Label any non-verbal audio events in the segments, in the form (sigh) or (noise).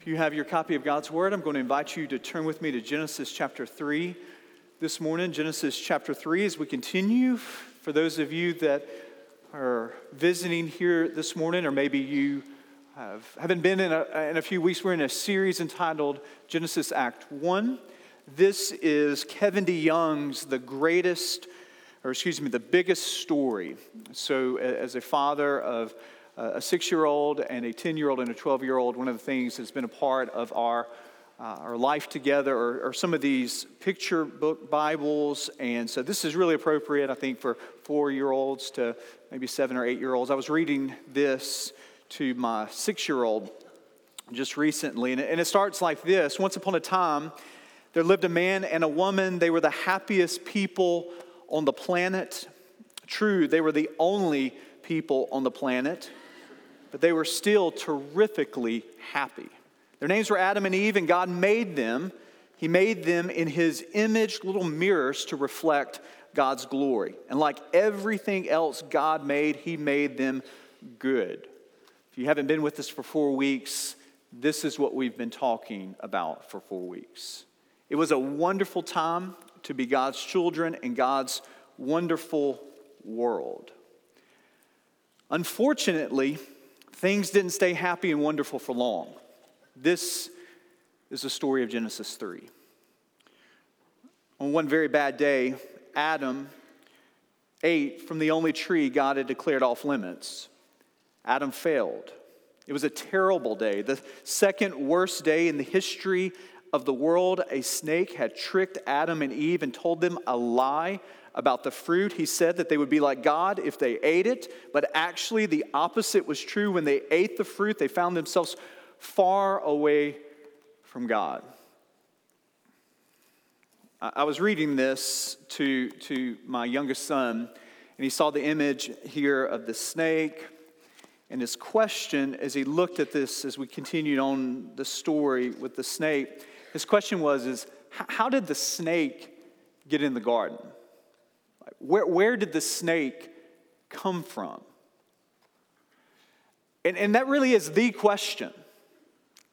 If you have your copy of God's Word, I'm going to invite you to turn with me to Genesis chapter 3 this morning. Genesis chapter 3, as we continue. For those of you that are visiting here this morning, or maybe you have, haven't been in a, in a few weeks, we're in a series entitled Genesis Act 1. This is Kevin DeYoung's The Greatest, or excuse me, The Biggest Story. So, as a father of a six year old and a 10 year old and a 12 year old, one of the things that's been a part of our, uh, our life together are, are, some of these picture book Bibles. And so this is really appropriate, I think, for four year olds to maybe seven or eight year olds. I was reading this to my six year old just recently, and it, and it starts like this Once upon a time, there lived a man and a woman. They were the happiest people on the planet. True, they were the only people on the planet but they were still terrifically happy. Their names were Adam and Eve, and God made them. He made them in His image, little mirrors to reflect God's glory. And like everything else God made, He made them good. If you haven't been with us for four weeks, this is what we've been talking about for four weeks. It was a wonderful time to be God's children in God's wonderful world. Unfortunately, Things didn't stay happy and wonderful for long. This is the story of Genesis 3. On one very bad day, Adam ate from the only tree God had declared off limits. Adam failed. It was a terrible day, the second worst day in the history of the world. A snake had tricked Adam and Eve and told them a lie about the fruit. He said that they would be like God if they ate it, but actually the opposite was true. When they ate the fruit, they found themselves far away from God. I was reading this to, to my youngest son, and he saw the image here of the snake. And his question, as he looked at this, as we continued on the story with the snake, his question was, is how did the snake get in the garden? Where, where did the snake come from? And, and that really is the question.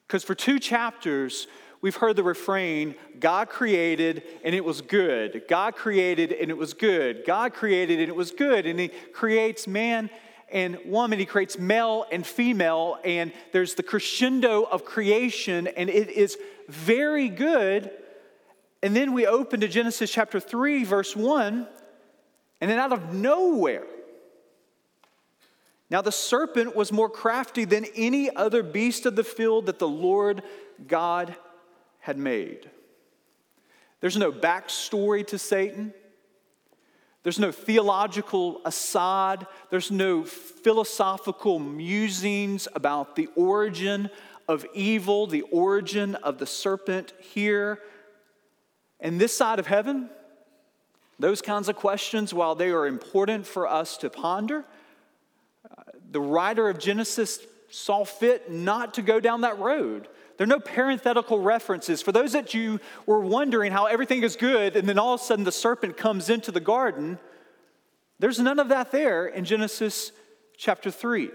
Because for two chapters, we've heard the refrain God created and it was good. God created and it was good. God created and it was good. And He creates man and woman, He creates male and female, and there's the crescendo of creation, and it is very good. And then we open to Genesis chapter 3, verse 1, and then out of nowhere, now the serpent was more crafty than any other beast of the field that the Lord God had made. There's no backstory to Satan. There's no theological aside. There's no philosophical musings about the origin of evil, the origin of the serpent here. And this side of heaven, those kinds of questions, while they are important for us to ponder, uh, the writer of Genesis saw fit not to go down that road. There are no parenthetical references. For those that you were wondering how everything is good and then all of a sudden the serpent comes into the garden, there's none of that there in Genesis chapter 3.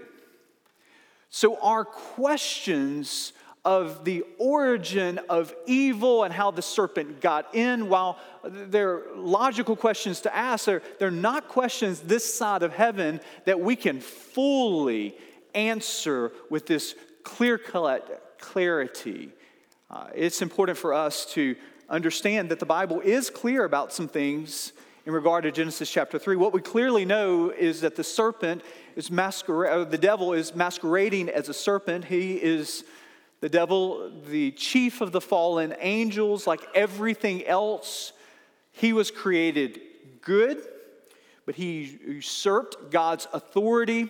So our questions of the origin of evil and how the serpent got in, while they're logical questions to ask, they're, they're not questions this side of heaven that we can fully answer with this clear cut clarity. Uh, it's important for us to understand that the Bible is clear about some things in regard to Genesis chapter 3. What we clearly know is that the serpent is masquerading, the devil is masquerading as a serpent. He is the devil, the chief of the fallen angels, like everything else, he was created good, but he usurped God's authority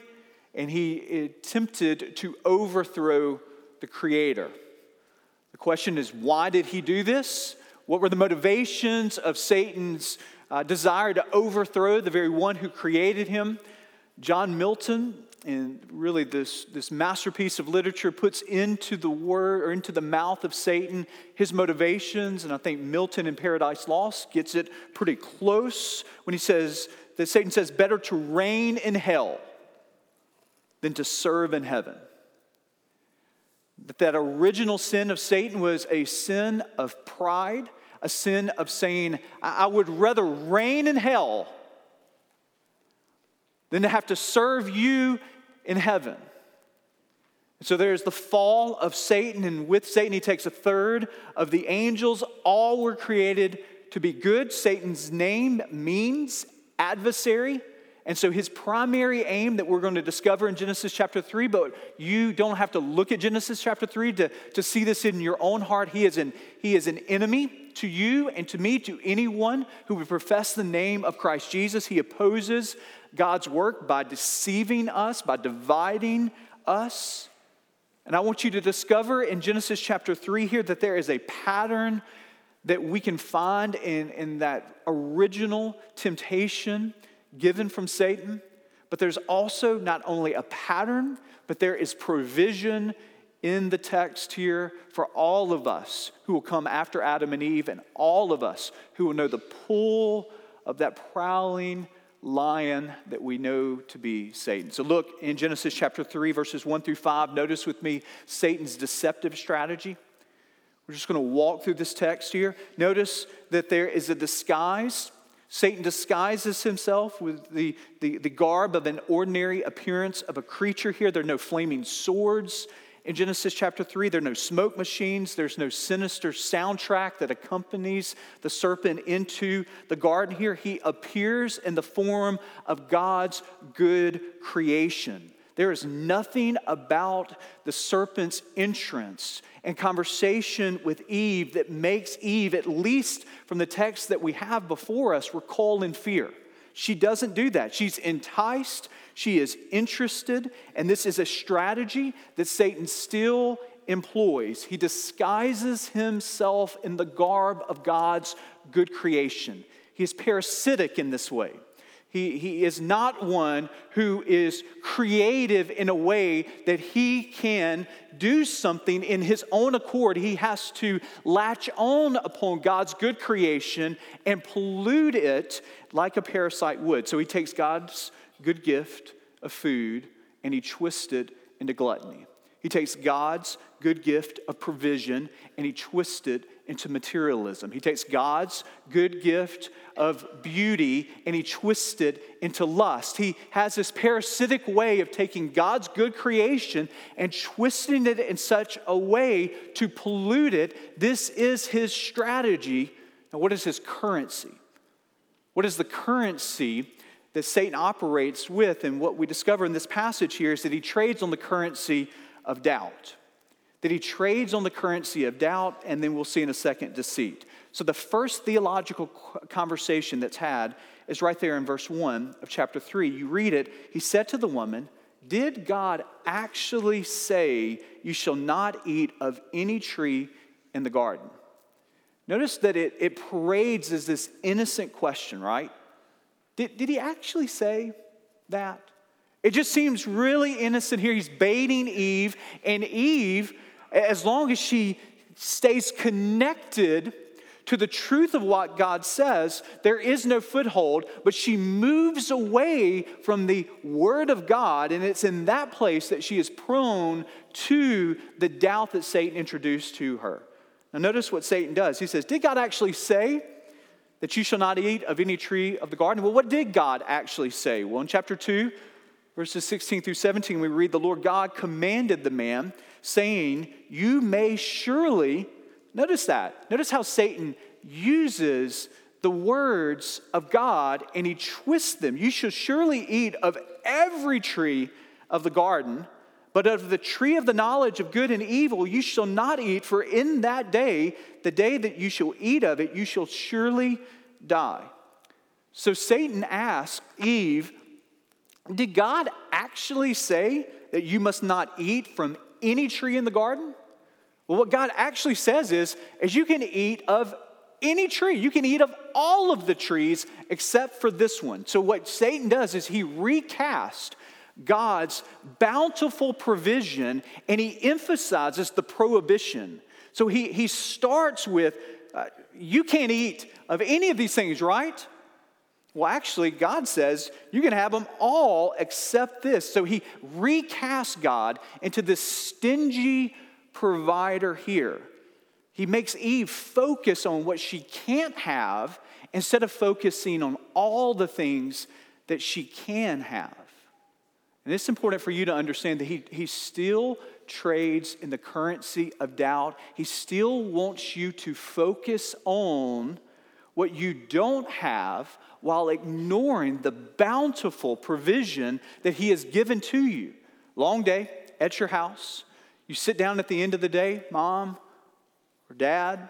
and he attempted to overthrow the Creator. The question is, why did he do this? What were the motivations of Satan's uh, desire to overthrow the very one who created him? John Milton and really this, this masterpiece of literature puts into the word or into the mouth of Satan his motivations. And I think Milton in Paradise Lost gets it pretty close when he says that Satan says, better to reign in hell than to serve in heaven. that that original sin of Satan was a sin of pride, a sin of saying, I would rather reign in hell than to have to serve you in heaven. So there's the fall of Satan, and with Satan, he takes a third of the angels. All were created to be good. Satan's name means adversary. And so his primary aim that we're going to discover in Genesis chapter 3, but you don't have to look at Genesis chapter 3 to, to see this in your own heart. He is, an, he is an enemy to you and to me, to anyone who would profess the name of Christ Jesus. He opposes God's work by deceiving us, by dividing us. And I want you to discover in Genesis chapter 3 here that there is a pattern that we can find in, in that original temptation given from Satan. But there's also not only a pattern, but there is provision in the text here for all of us who will come after Adam and Eve, and all of us who will know the pull of that prowling lion that we know to be Satan. So look in Genesis chapter 3, verses 1 through 5. Notice with me Satan's deceptive strategy. We're just going to walk through this text here. Notice that there is a disguise. Satan disguises himself with the, the, the garb of an ordinary appearance of a creature here. There are no flaming swords in Genesis chapter 3, there are no smoke machines, there's no sinister soundtrack that accompanies the serpent into the garden here. He appears in the form of God's good creation. There is nothing about the serpent's entrance and conversation with Eve that makes Eve, at least from the text that we have before us, recall in fear. She doesn't do that. She's enticed, she is interested, and this is a strategy that Satan still employs. He disguises himself in the garb of God's good creation. He is parasitic in this way. He, he is not one who is creative in a way that he can do something in his own accord. He has to latch on upon God's good creation and pollute it like a parasite would. So he takes God's good gift of food and he twists it into gluttony. He takes God's good gift of provision and he twists it into materialism. He takes God's good gift of beauty and he twists it into lust. He has this parasitic way of taking God's good creation and twisting it in such a way to pollute it. This is his strategy. Now, what is his currency? What is the currency that Satan operates with? And what we discover in this passage here is that he trades on the currency of doubt. That he trades on the currency of doubt, and then we'll see in a second deceit. So, the first theological conversation that's had is right there in verse 1 of chapter 3. You read it. He said to the woman, Did God actually say, You shall not eat of any tree in the garden? Notice that it, it parades as this innocent question, right? Did, did he actually say that? It just seems really innocent here. He's baiting Eve, and Eve, as long as she stays connected to the truth of what God says, there is no foothold, but she moves away from the Word of God, and it's in that place that she is prone to the doubt that Satan introduced to her. Now, notice what Satan does. He says, Did God actually say that you shall not eat of any tree of the garden? Well, what did God actually say? Well, in chapter 2, verses 16 through 17, we read, The Lord God commanded the man, saying, You may surely, notice that, notice how Satan uses the words of God and he twists them. You shall surely eat of every tree of the garden, but of the tree of the knowledge of good and evil you shall not eat, for in that day, the day that you shall eat of it, you shall surely die. So Satan asked Eve, did God actually say that you must not eat from any tree in the garden? Well, what God actually says is, is you can eat of any tree. You can eat of all of the trees except for this one. So what Satan does is he recasts God's bountiful provision and he emphasizes the prohibition. So he, he starts with, uh, you can't eat of any of these things, right? Well, actually, God says you can have them all except this. So he recasts God into this stingy provider here. He makes Eve focus on what she can't have instead of focusing on all the things that she can have. And it's important for you to understand that he, he still trades in the currency of doubt. He still wants you to focus on what you don't have while ignoring the bountiful provision that he has given to you. Long day at your house. You sit down at the end of the day, mom or dad.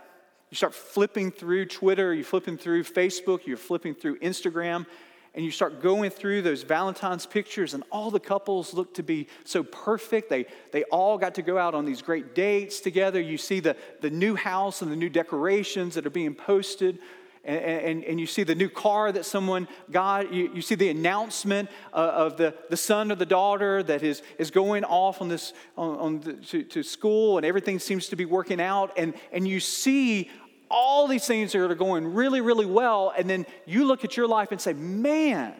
You start flipping through Twitter, you're flipping through Facebook, you're flipping through Instagram, and you start going through those Valentine's pictures, and all the couples look to be so perfect. They, they all got to go out on these great dates together. You see the, the new house and the new decorations that are being posted. And, and, and you see the new car that someone got. You, you see the announcement uh, of the, the son or the daughter that is, is going off on this, on, on the, to, to school, and everything seems to be working out. And, and you see all these things that are going really, really well, and then you look at your life and say, man,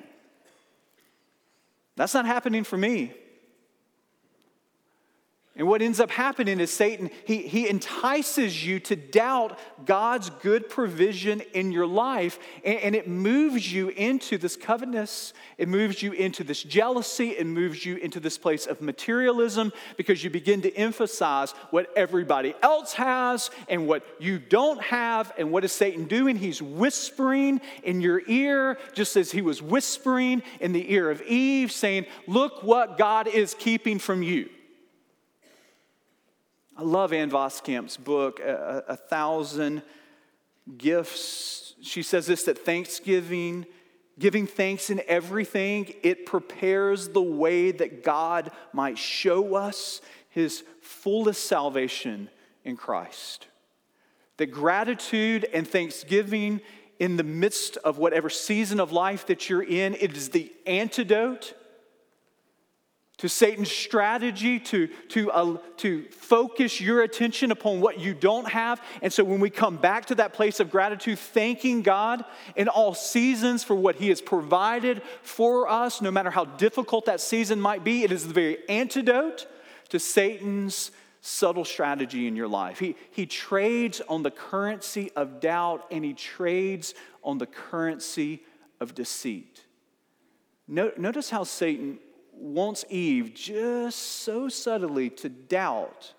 that's not happening for me. And what ends up happening is Satan, he, he entices you to doubt God's good provision in your life, and, and, it moves you into this covetousness. It moves you into this jealousy. It moves you into this place of materialism because you begin to emphasize what everybody else has and what you don't have. And what is Satan doing? He's whispering in your ear, just as he was whispering in the ear of Eve, saying, Look what God is keeping from you. I love Ann Voskamp's book, a, a, Thousand Gifts. She says this that Thanksgiving, giving thanks in everything, it prepares the way that God might show us his fullest salvation in Christ. That gratitude and thanksgiving in the midst of whatever season of life that you're in, it is the antidote to Satan's strategy to, to, uh, to focus your attention upon what you don't have. And so when we come back to that place of gratitude, thanking God in all seasons for what He has provided for us, no matter how difficult that season might be, it is the very antidote to Satan's subtle strategy in your life. He, he trades on the currency of doubt and he trades on the currency of deceit. notice how Satan wants Eve just so subtly to doubt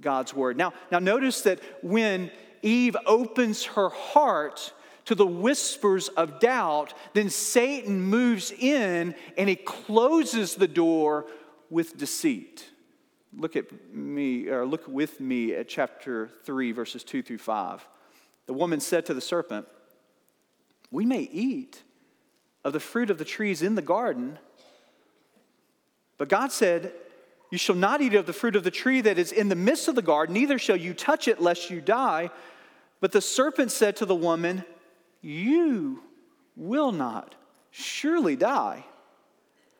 God's word. Now, now notice that when Eve opens her heart to the whispers of doubt, then Satan moves in and he closes the door with deceit. Look at me, or look with me at chapter 3, verses 2 through 5. The woman said to the serpent, We may eat of the fruit of the trees in the garden. But God said, You shall not eat of the fruit of the tree that is in the midst of the garden, neither shall you touch it, lest you die. But the serpent said to the woman, You will not surely die.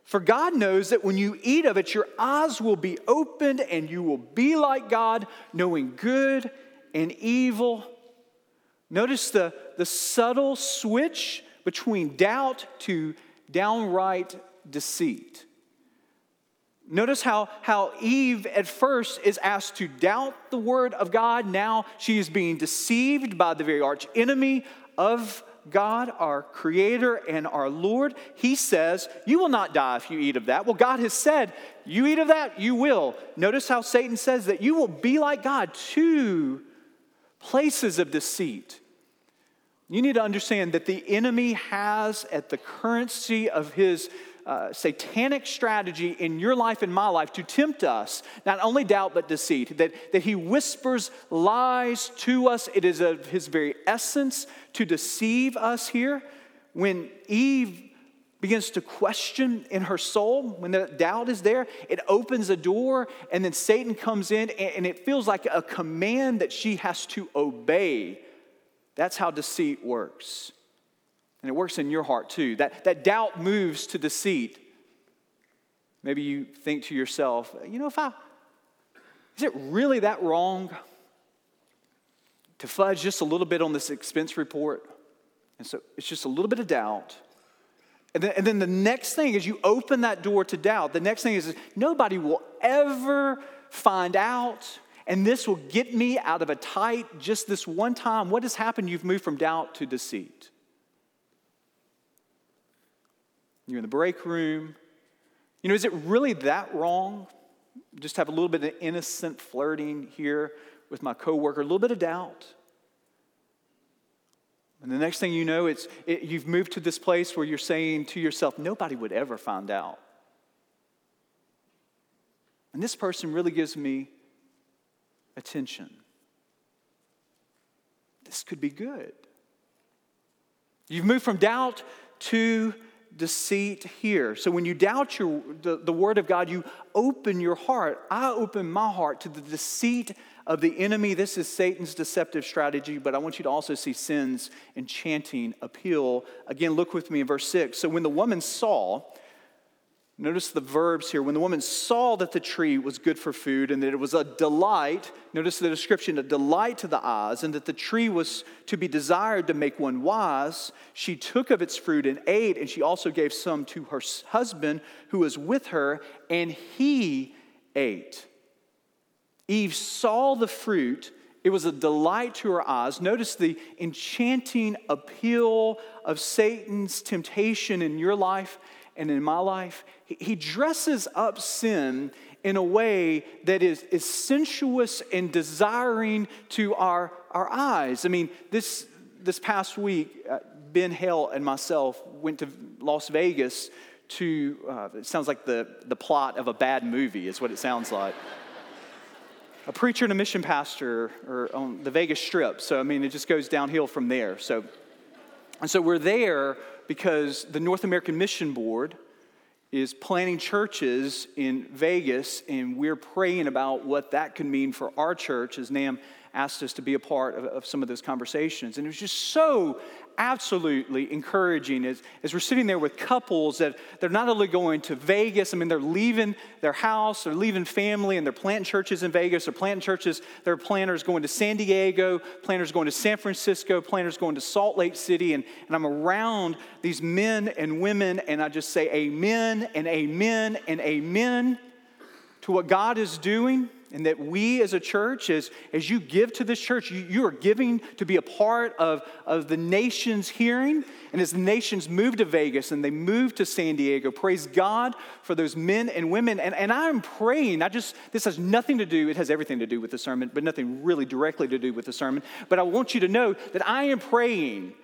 For God knows that when you eat of it, your eyes will be opened and you will be like God, knowing good and evil. Notice the, the subtle switch between doubt to downright deceit. Notice how, how Eve at first is asked to doubt the word of God. Now she is being deceived by the very arch enemy of God, our Creator and our Lord. He says, You will not die if you eat of that. Well, God has said, You eat of that, you will. Notice how Satan says that you will be like God. Two places of deceit. You need to understand that the enemy has at the currency of his uh, satanic strategy in your life and my life to tempt us, not only doubt but deceit, that, that he whispers lies to us. It is of his very essence to deceive us here. When Eve begins to question in her soul, when that doubt is there, it opens a door, and then Satan comes in, and it feels like a command that she has to obey. That's how deceit works. And it works in your heart too. That, that doubt moves to deceit. Maybe you think to yourself, you know, if I, is it really that wrong to fudge just a little bit on this expense report? And so it's just a little bit of doubt. And then, and then the next thing is you open that door to doubt. The next thing is nobody will ever find out and this will get me out of a tight just this one time. What has happened? You've moved from doubt to deceit. You're in the break room. You know, is it really that wrong? Just have a little bit of innocent flirting here with my coworker, a little bit of doubt. And the next thing you know, it's, it, you've moved to this place where you're saying to yourself, nobody would ever find out. And this person really gives me attention. This could be good. You've moved from doubt to deceit here. So when you doubt your, the, the word of God, you open your heart. I open my heart to the deceit of the enemy. This is Satan's deceptive strategy, but I want you to also see sin's enchanting appeal. Again, look with me in verse 6. So when the woman saw Notice the verbs here. When the woman saw that the tree was good for food and that it was a delight, notice the description, a delight to the eyes, and that the tree was to be desired to make one wise, she took of its fruit and ate, and she also gave some to her husband who was with her, and he ate. Eve saw the fruit. It was a delight to her eyes. Notice the enchanting appeal of Satan's temptation in your life and in my life, he dresses up sin in a way that is, is sensuous and desiring to our, our eyes. I mean, this, this past week, uh, Ben Hale and myself went to Las Vegas to, uh, it sounds like the, the plot of a bad movie, is what it sounds like. (laughs) a preacher and a mission pastor are on the Vegas Strip. So, I mean, it just goes downhill from there. So, and so we're there because the North American Mission Board is planning churches in Vegas, and we're praying about what that could mean for our church as NAMB asked us to be a part of, of, some of those conversations. And it was just so absolutely encouraging as, as we're sitting there with couples that they're not only going to Vegas, I mean, they're leaving their house, they're leaving family, and they're planting churches in Vegas, they're planting churches, there are planners going to San Diego, planters going to San Francisco, planters going to Salt Lake City, and, and I'm around these men and women, and I just say amen and amen and amen to what God is doing and that we as a church, as, as you give to this church, you, you are giving to be a part of, of the nation's hearing. And as the nations move to Vegas and they move to San Diego, praise God for those men and women. And, and I'm praying, I just, this has nothing to do, it has everything to do with the sermon, but nothing really directly to do with the sermon. But I want you to know that I am praying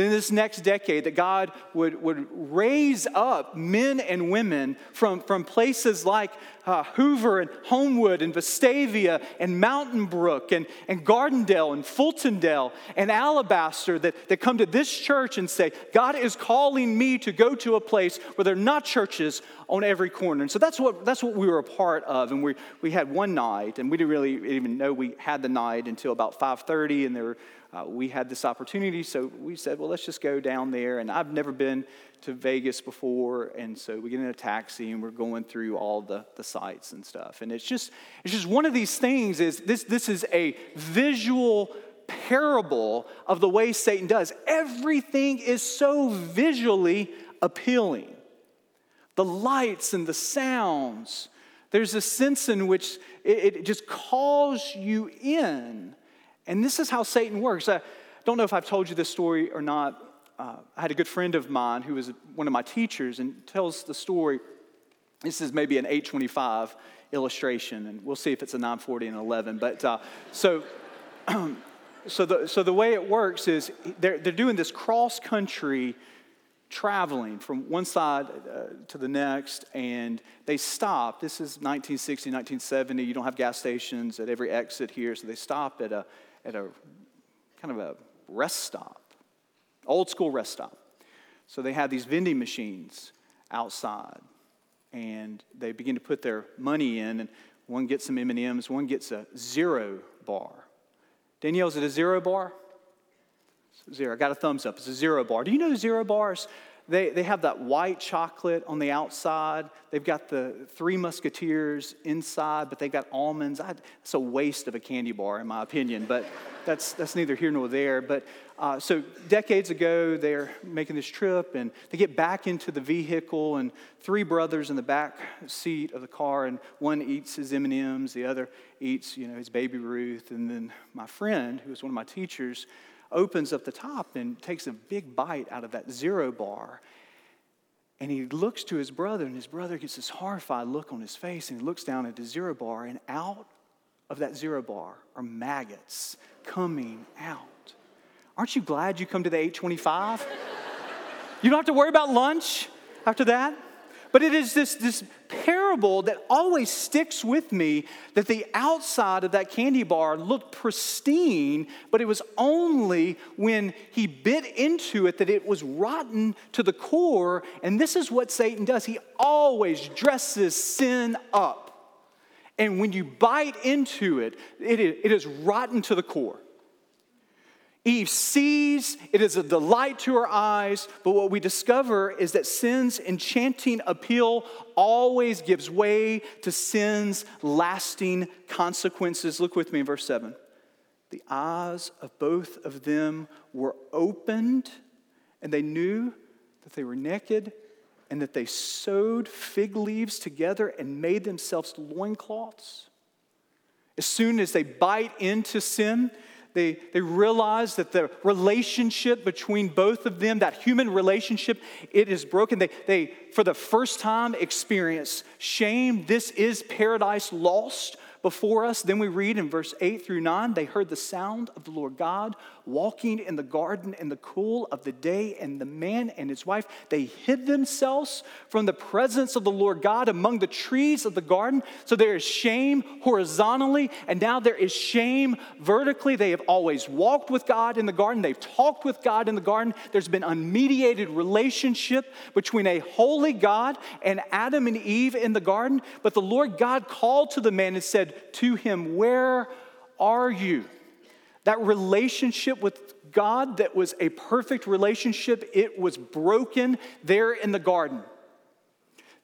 in this next decade that god would, would raise up men and women from, from places like uh, hoover and homewood and vestavia and mountain brook and, and gardendale and fultondale and alabaster that, that come to this church and say god is calling me to go to a place where there are not churches on every corner. And so that's what, that's what we were a part of. And we, we had one night and we didn't really even know we had the night until about 5.30 and there were uh, we had this opportunity, so we said, well, let's just go down there. And I've never been to Vegas before, and so we get in a taxi and we're going through all the, the sites and stuff. And it's just, it's just one of these things is this, this is a visual parable of the way Satan does. Everything is so visually appealing. The lights and the sounds, there's a sense in which it, it just calls you in. And this is how Satan works. I don't know if I've told you this story or not. Uh, I had a good friend of mine who was one of my teachers and tells the story. This is maybe an 825 illustration, and we'll see if it's a 940 and 11. But uh, so, (clears throat) so, the, so the way it works is they're, they're doing this cross country traveling from one side uh, to the next, and they stop. This is 1960, 1970. You don't have gas stations at every exit here, so they stop at a at a kind of a rest stop, old school rest stop. So they have these vending machines outside, and they begin to put their money in, and one gets some M&Ms, one gets a zero bar. Danielle, is it a zero bar? Zero. I got a thumbs up. It's a zero bar. Do you know zero bars? They, they have that white chocolate on the outside. They've got the Three Musketeers inside, but they've got almonds. I, it's a waste of a candy bar, in my opinion, but (laughs) that's, that's neither here nor there. But uh, so decades ago, they're making this trip, and they get back into the vehicle, and three brothers in the back seat of the car, and one eats his M&Ms, the other eats, you know, his Baby Ruth, and then my friend, who was one of my teachers, opens up the top and takes a big bite out of that zero bar. And he looks to his brother, and his brother gets this horrified look on his face, and he looks down at the zero bar, and out of that zero bar are maggots coming out. Aren't you glad you come to the 825? you don't have to worry about lunch after that. But it is this, this parable that always sticks with me that the outside of that candy bar looked pristine, but it was only when he bit into it that it was rotten to the core. And this is what Satan does he always dresses sin up. And when you bite into it, it is, it is rotten to the core. Eve sees, it is a delight to her eyes, but what we discover is that sin's enchanting appeal always gives way to sin's lasting consequences. Look with me in verse 7. The eyes of both of them were opened, and they knew that they were naked, and that they sewed fig leaves together and made themselves loincloths. As soon as they bite into sin, they, they realize that the relationship between both of them, that human relationship, it is broken. They, they, for the first time, experience shame. This is paradise lost before us. Then we read in verse 8 through 9 they heard the sound of the Lord God walking in the garden in the cool of the day, and the man and his wife, they hid themselves from the presence of the Lord God among the trees of the garden. So there is shame horizontally, and now there is shame vertically. They have always walked with God in the garden, they've talked with God in the garden. There's been unmediated relationship between a holy God and Adam and Eve in the garden. But the Lord God called to the man and said to him, Where are you? That relationship with God that was a perfect relationship, it was broken there in the garden.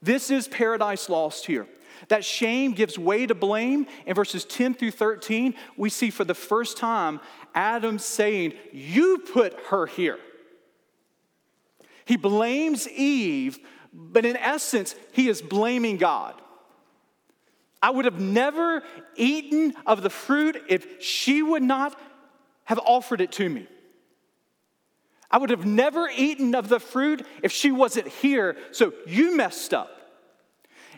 This is paradise lost here. That shame gives way to blame. In verses 10 through 13, we see for the first time Adam saying, You put her here. He blames Eve, but in essence, he is blaming God. I would have never eaten of the fruit if she would not have offered it to me. I would have never eaten of the fruit if she wasn't here, so you messed up.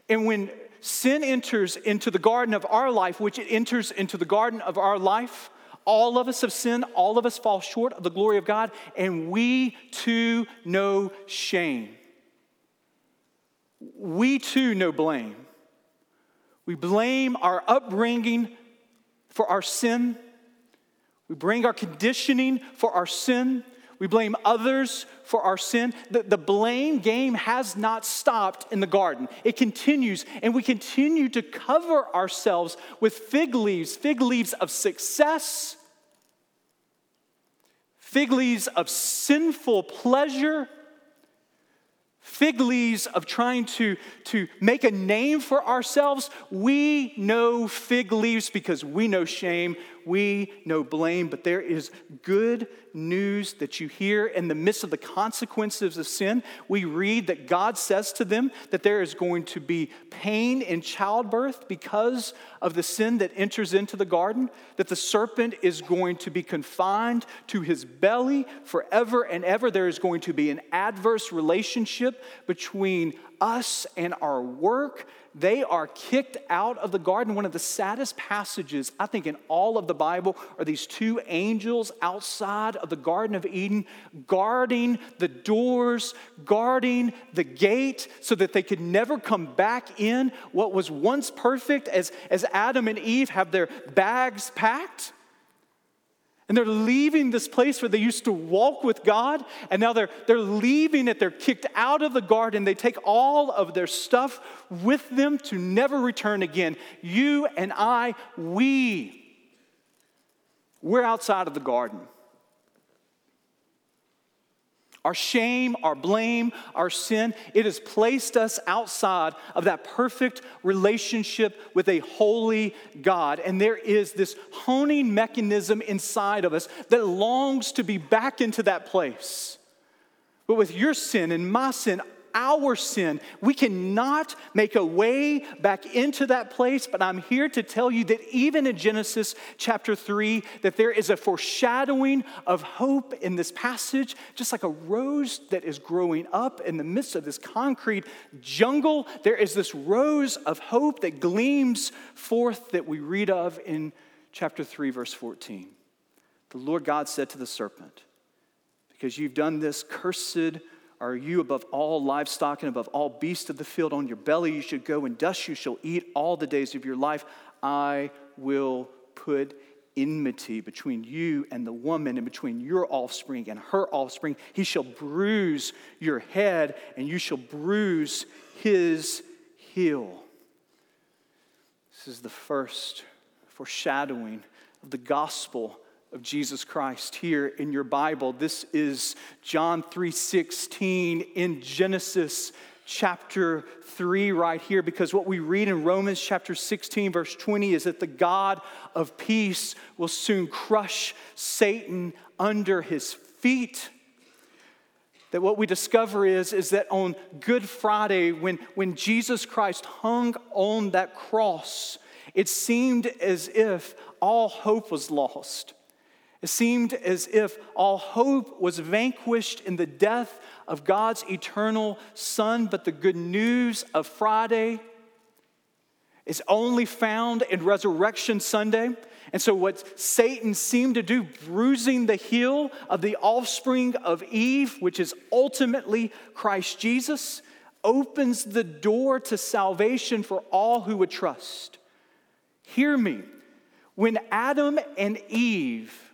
And when sin enters into the garden of our life, which it enters into the garden of our life, all of us have sinned, all of us fall short of the glory of God, and we too know shame. We too know blame. We blame our upbringing for our sin. We bring our conditioning for our sin. We blame others for our sin. The, the blame game has not stopped in the garden. It continues, and we continue to cover ourselves with fig leaves fig leaves of success, fig leaves of sinful pleasure, fig leaves of trying to, to make a name for ourselves. We know fig leaves because we know shame we know blame, but there is good news that you hear in the midst of the consequences of sin. We read that God says to them that there is going to be pain in childbirth because of the sin that enters into the garden, that the serpent is going to be confined to his belly forever and ever. There is going to be an adverse relationship between us and our work they are kicked out of the garden. One of the saddest passages, I think, in all of the Bible are these two angels outside of the Garden of Eden, guarding the doors, guarding the gate, so that they could never come back in what was once perfect as, as Adam and Eve have their bags packed. And they're leaving this place where they used to walk with God, and now they're, they're leaving it. They're kicked out of the garden. They take all of their stuff with them to never return again. You and I, we, we're outside of the garden. Our shame, our blame, our sin, it has placed us outside of that perfect relationship with a holy God. And there is this honing mechanism inside of us that longs to be back into that place. But with your sin and my sin, our sin. We cannot make a way back into that place, but I'm here to tell you that even in Genesis chapter 3 that there is a foreshadowing of hope in this passage, just like a rose that is growing up in the midst of this concrete jungle, there is this rose of hope that gleams forth that we read of in chapter 3 verse 14. The Lord God said to the serpent, because you've done this, cursed are you above all livestock and above all beasts of the field? On your belly you should go, and dust you shall eat all the days of your life. I will put enmity between you and the woman, and between your offspring and her offspring. He shall bruise your head, and you shall bruise his heel. This is the first foreshadowing of the gospel of Jesus Christ here in your Bible. This is John 3:16 in Genesis chapter 3 right here because what we read in Romans chapter 16 verse 20 is that the God of peace will soon crush Satan under his feet. That what we discover is, is that on Good Friday, when, when Jesus Christ hung on that cross, it seemed as if all hope was lost. It seemed as if all hope was vanquished in the death of God's eternal Son, but the good news of Friday is only found in Resurrection Sunday. And so, what Satan seemed to do, bruising the heel of the offspring of Eve, which is ultimately Christ Jesus, opens the door to salvation for all who would trust. Hear me. When Adam and Eve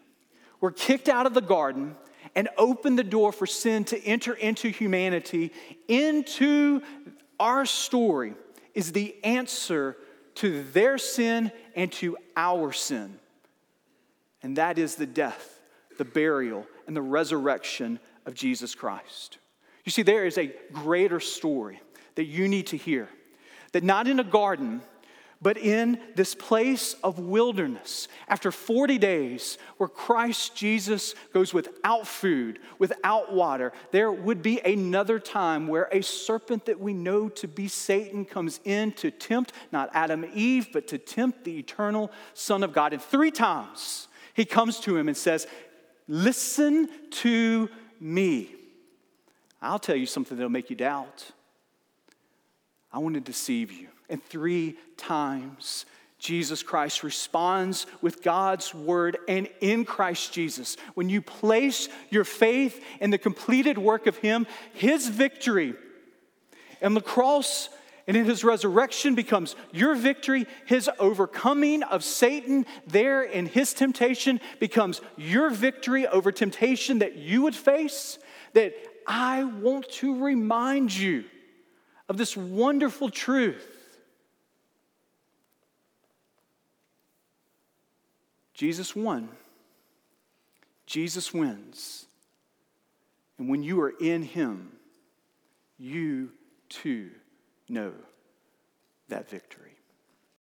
were kicked out of the garden and opened the door for sin to enter into humanity, into our story, is the answer to their sin and to our sin. And that is the death, the burial, and the resurrection of Jesus Christ. You see, there is a greater story that you need to hear. That not in a garden, but in this place of wilderness, after 40 days where Christ Jesus goes without food, without water, there would be another time where a serpent that we know to be Satan comes in to tempt not Adam and Eve, but to tempt the eternal Son of God. And three times he comes to him and says, Listen to me. I'll tell you something that'll make you doubt. I want to deceive you. And three times, Jesus Christ responds with God's word and in Christ Jesus. When you place your faith in the completed work of Him, His victory and the cross and in His resurrection becomes your victory. His overcoming of Satan there in His temptation becomes your victory over temptation that you would face. That I want to remind you of this wonderful truth Jesus won. Jesus wins. And when you are in Him, you too know that victory.